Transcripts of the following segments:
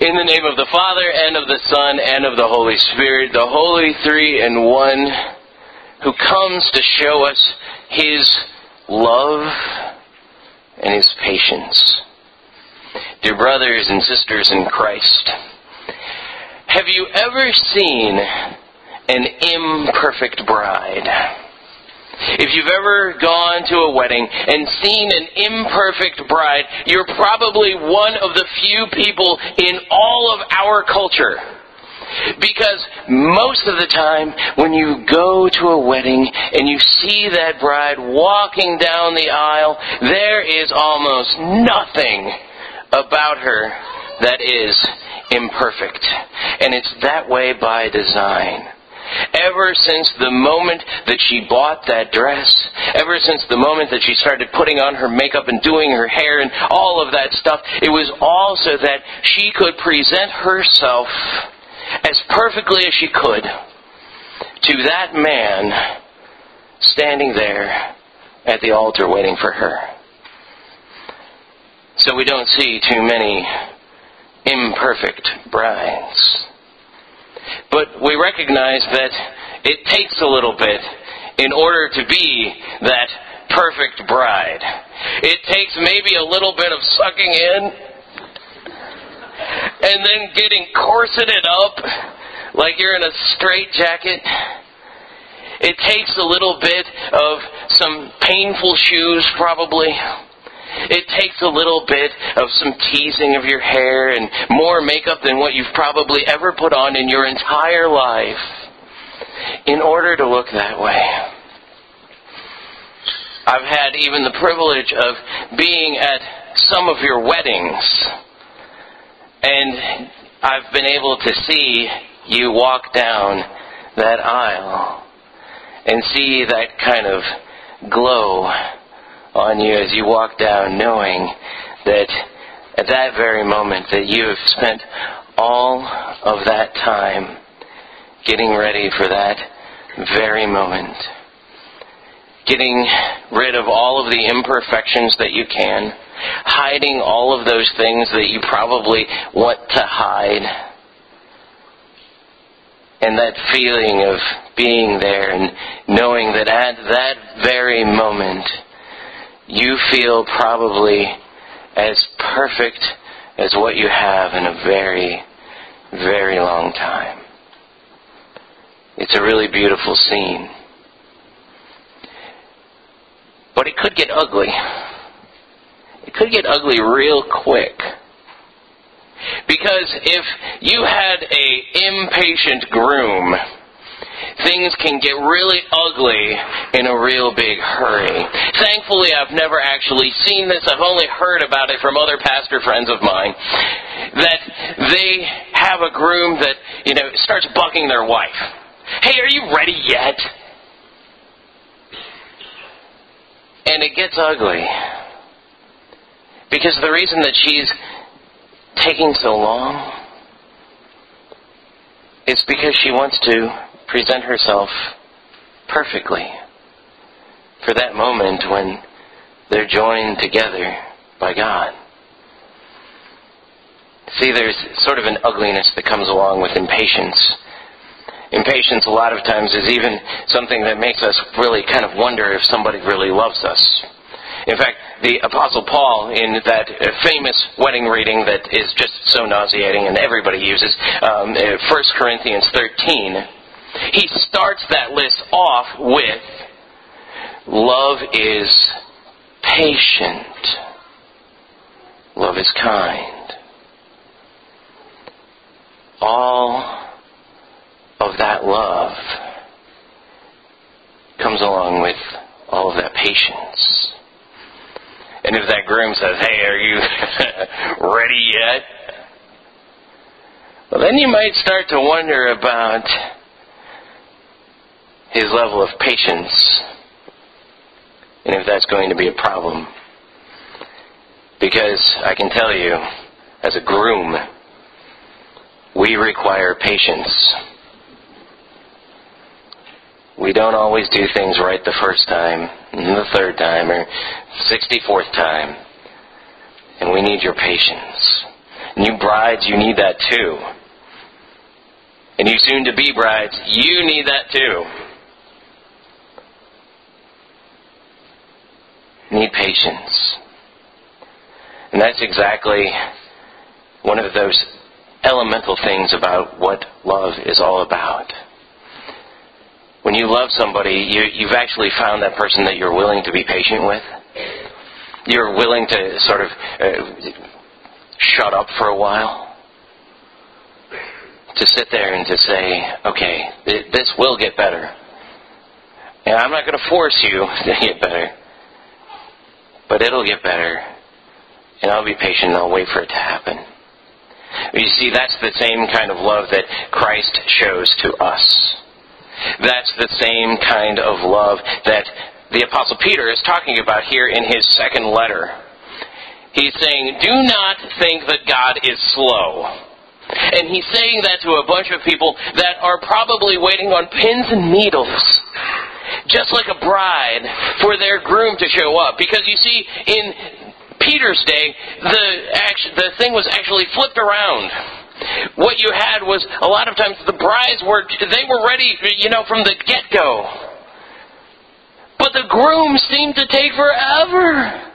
In the name of the Father, and of the Son, and of the Holy Spirit, the Holy Three and One, who comes to show us His love and His patience. Dear brothers and sisters in Christ, have you ever seen an imperfect bride? If you've ever gone to a wedding and seen an imperfect bride, you're probably one of the few people in all of our culture. Because most of the time, when you go to a wedding and you see that bride walking down the aisle, there is almost nothing about her that is imperfect. And it's that way by design. Ever since the moment that she bought that dress, ever since the moment that she started putting on her makeup and doing her hair and all of that stuff, it was all so that she could present herself as perfectly as she could to that man standing there at the altar waiting for her. So we don't see too many imperfect brides. We recognize that it takes a little bit in order to be that perfect bride. It takes maybe a little bit of sucking in and then getting corseted up like you're in a straitjacket. It takes a little bit of some painful shoes, probably. It takes a little bit of some teasing of your hair and more makeup than what you've probably ever put on in your entire life in order to look that way. I've had even the privilege of being at some of your weddings, and I've been able to see you walk down that aisle and see that kind of glow on you as you walk down, knowing that at that very moment that you have spent all of that time getting ready for that very moment. Getting rid of all of the imperfections that you can, hiding all of those things that you probably want to hide. And that feeling of being there and knowing that at that very moment, you feel probably as perfect as what you have in a very, very long time. It's a really beautiful scene. But it could get ugly. It could get ugly real quick. Because if you had a impatient groom things can get really ugly in a real big hurry. Thankfully, I've never actually seen this. I've only heard about it from other pastor friends of mine. That they have a groom that, you know, starts bucking their wife. Hey, are you ready yet? And it gets ugly. Because the reason that she's taking so long is because she wants to present herself perfectly for that moment when they're joined together by God. See, there's sort of an ugliness that comes along with impatience. Impatience, a lot of times, is even something that makes us really kind of wonder if somebody really loves us. In fact, the Apostle Paul, in that famous wedding reading that is just so nauseating and everybody uses, um, 1 Corinthians 13, he starts that list off with love is patient, love is kind. All of that love comes along with all of that patience. And if that groom says, Hey, are you ready yet? Well, then you might start to wonder about his level of patience and if that's going to be a problem. Because I can tell you, as a groom, we require patience. We don't always do things right the first time, and the third time, or 64th time. And we need your patience. And you brides, you need that too. And you soon to be brides, you need that too. Need patience. And that's exactly one of those elemental things about what love is all about. When you love somebody, you, you've actually found that person that you're willing to be patient with. You're willing to sort of uh, shut up for a while. To sit there and to say, okay, th- this will get better. And I'm not going to force you to get better. But it'll get better. And I'll be patient and I'll wait for it to happen. You see, that's the same kind of love that Christ shows to us. That's the same kind of love that the Apostle Peter is talking about here in his second letter. He's saying, Do not think that God is slow. And he's saying that to a bunch of people that are probably waiting on pins and needles, just like a bride, for their groom to show up. Because you see, in Peter's day, the, the thing was actually flipped around. What you had was a lot of times the brides were they were ready you know from the get go but the grooms seemed to take forever.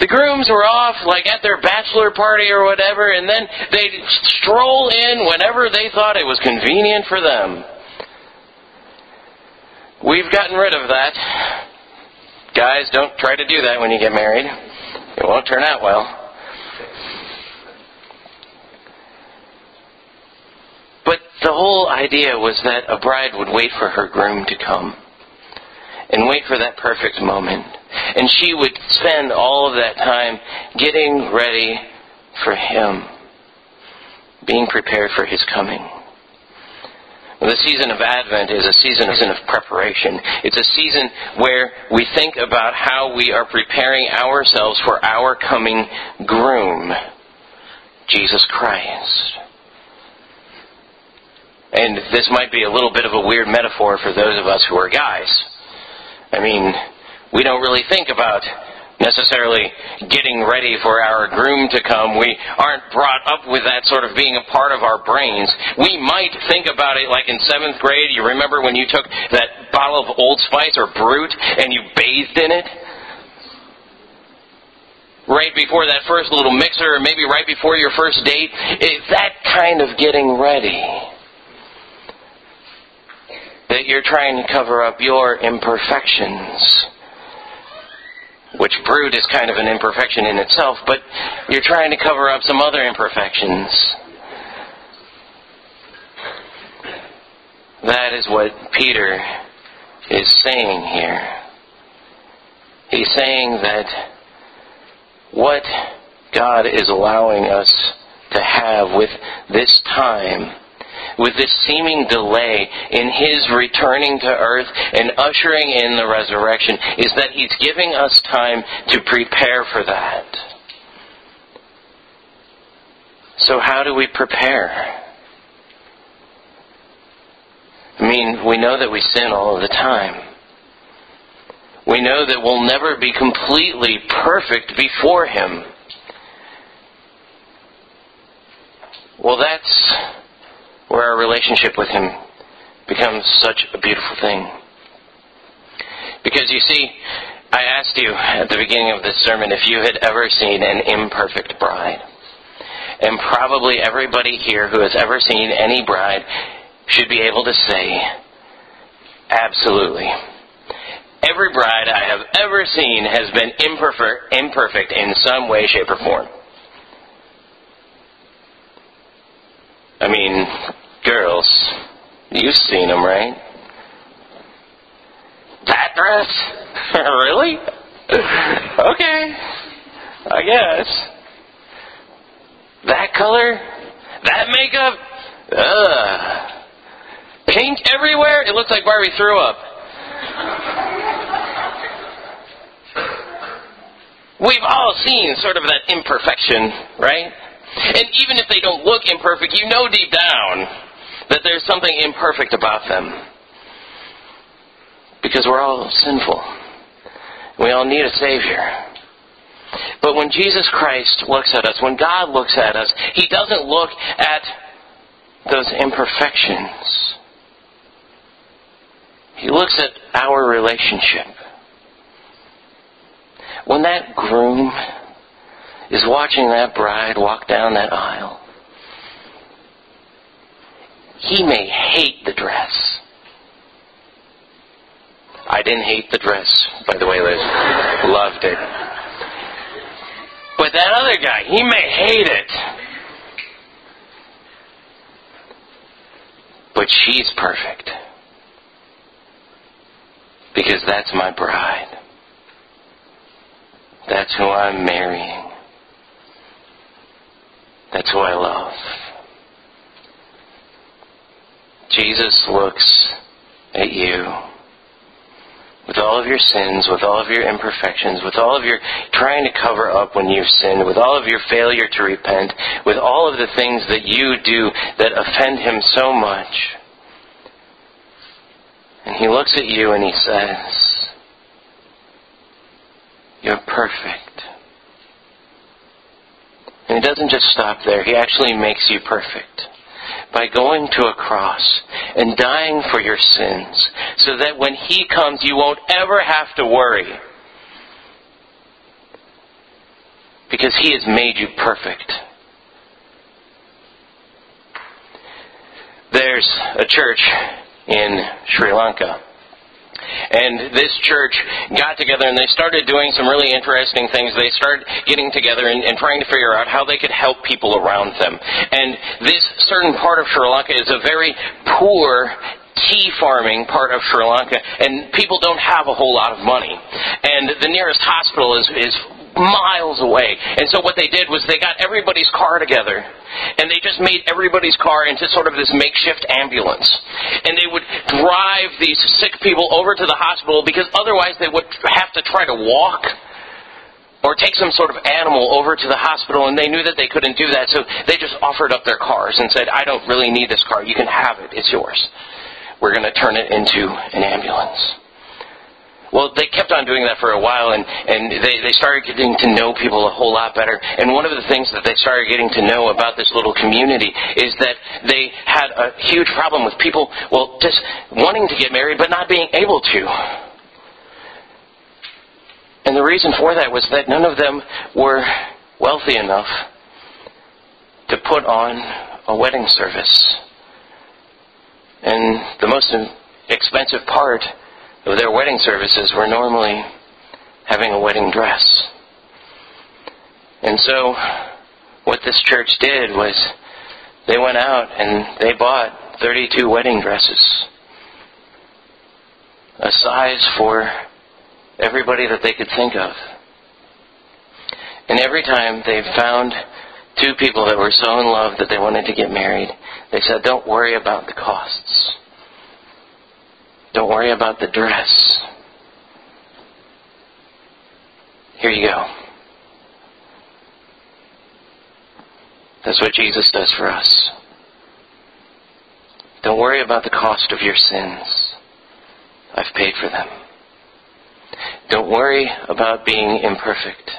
The grooms were off like at their bachelor party or whatever and then they'd stroll in whenever they thought it was convenient for them we've gotten rid of that guys don't try to do that when you get married it won't turn out well But The whole idea was that a bride would wait for her groom to come and wait for that perfect moment. And she would spend all of that time getting ready for him, being prepared for his coming. The season of Advent is a season of preparation. It's a season where we think about how we are preparing ourselves for our coming groom, Jesus Christ. And this might be a little bit of a weird metaphor for those of us who are guys. I mean, we don't really think about necessarily getting ready for our groom to come. We aren't brought up with that sort of being a part of our brains. We might think about it like in seventh grade. You remember when you took that bottle of Old Spice or Brut and you bathed in it? Right before that first little mixer, or maybe right before your first date. It's that kind of getting ready that you're trying to cover up your imperfections. Which Brut is kind of an imperfection in itself, but you're trying to cover up some other imperfections. That is what Peter is saying here. He's saying that what God is allowing us to have with this time with this seeming delay in his returning to earth and ushering in the resurrection is that he's giving us time to prepare for that. So, how do we prepare? I mean, we know that we sin all of the time. We know that we'll never be completely perfect before Him. Well, that's where our relationship with Him becomes such a beautiful thing. Because you see, I asked you at the beginning of this sermon if you had ever seen an imperfect bride. And probably everybody here who has ever seen any bride should be able to say, absolutely. Every bride I have ever seen has been imperfect, in some way, shape, or form. I mean, girls, you've seen them, right? That dress? really? okay. I guess. That color? That makeup? Ugh. Pink everywhere? It looks like Barbie threw up. We've all seen sort of that imperfection, right? And even if they don't look imperfect, you know deep down that there's something imperfect about them. Because we're all sinful. We all need a Savior. But when Jesus Christ looks at us, when God looks at us, He doesn't look at those imperfections. He looks at our relationship. When that groom is watching that bride walk down that aisle, he may hate the dress. I didn't hate the dress, by the way, Liz. Loved it. But that other guy, he may hate it. But she's perfect. Because that's my bride. That's who I'm marrying. That's who I love. Jesus looks at you with all of your sins, with all of your imperfections, with all of your trying to cover up when you've sinned, with all of your failure to repent, with all of the things that you do that offend Him so much. And He looks at you and He says, You're perfect. And He doesn't just stop there, He actually makes you perfect by going to a cross and dying for your sins so that when He comes, you won't ever have to worry. Because He has made you perfect. There's a church in Sri Lanka and this church got together and they started doing some really interesting things. They started getting together and, and, trying to figure out how they could help people around them. And this certain part of Sri Lanka is a very poor tea farming part of Sri Lanka, and people don't have a whole lot of money. And the nearest hospital is, is miles away. And so what they did was they got everybody's car together and they just made everybody's car into sort of this makeshift ambulance. And they would drive these sick people over to the hospital because otherwise they would have to try to walk or take some sort of animal over to the hospital and they knew that they couldn't do that so they just offered up their cars and said i don't really need this car you can have it it's yours we're going to turn it into an ambulance well, they kept on doing that for a while, and, and they, they started getting to know people a whole lot better. And one of the things that they started getting to know about this little community is that they had a huge problem with people, well, just wanting to get married but not being able to. And the reason for that was that none of them were wealthy enough to put on a wedding service. And the most expensive part their wedding services were normally having a wedding dress. And so, what this church did was they went out and they bought 32 wedding dresses. A size for everybody that they could think of. And every time they found two people that were so in love that they wanted to get married, they said, Don't worry about the costs. Don't worry about the dress. Here you go. That's what Jesus does for us. Don't worry about the cost of your sins. I've paid for them. Don't worry about being imperfect.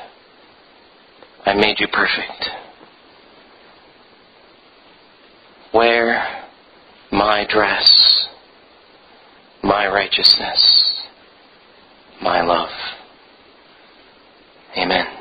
I made you perfect. Wear my dress my righteousness, my love. Amen.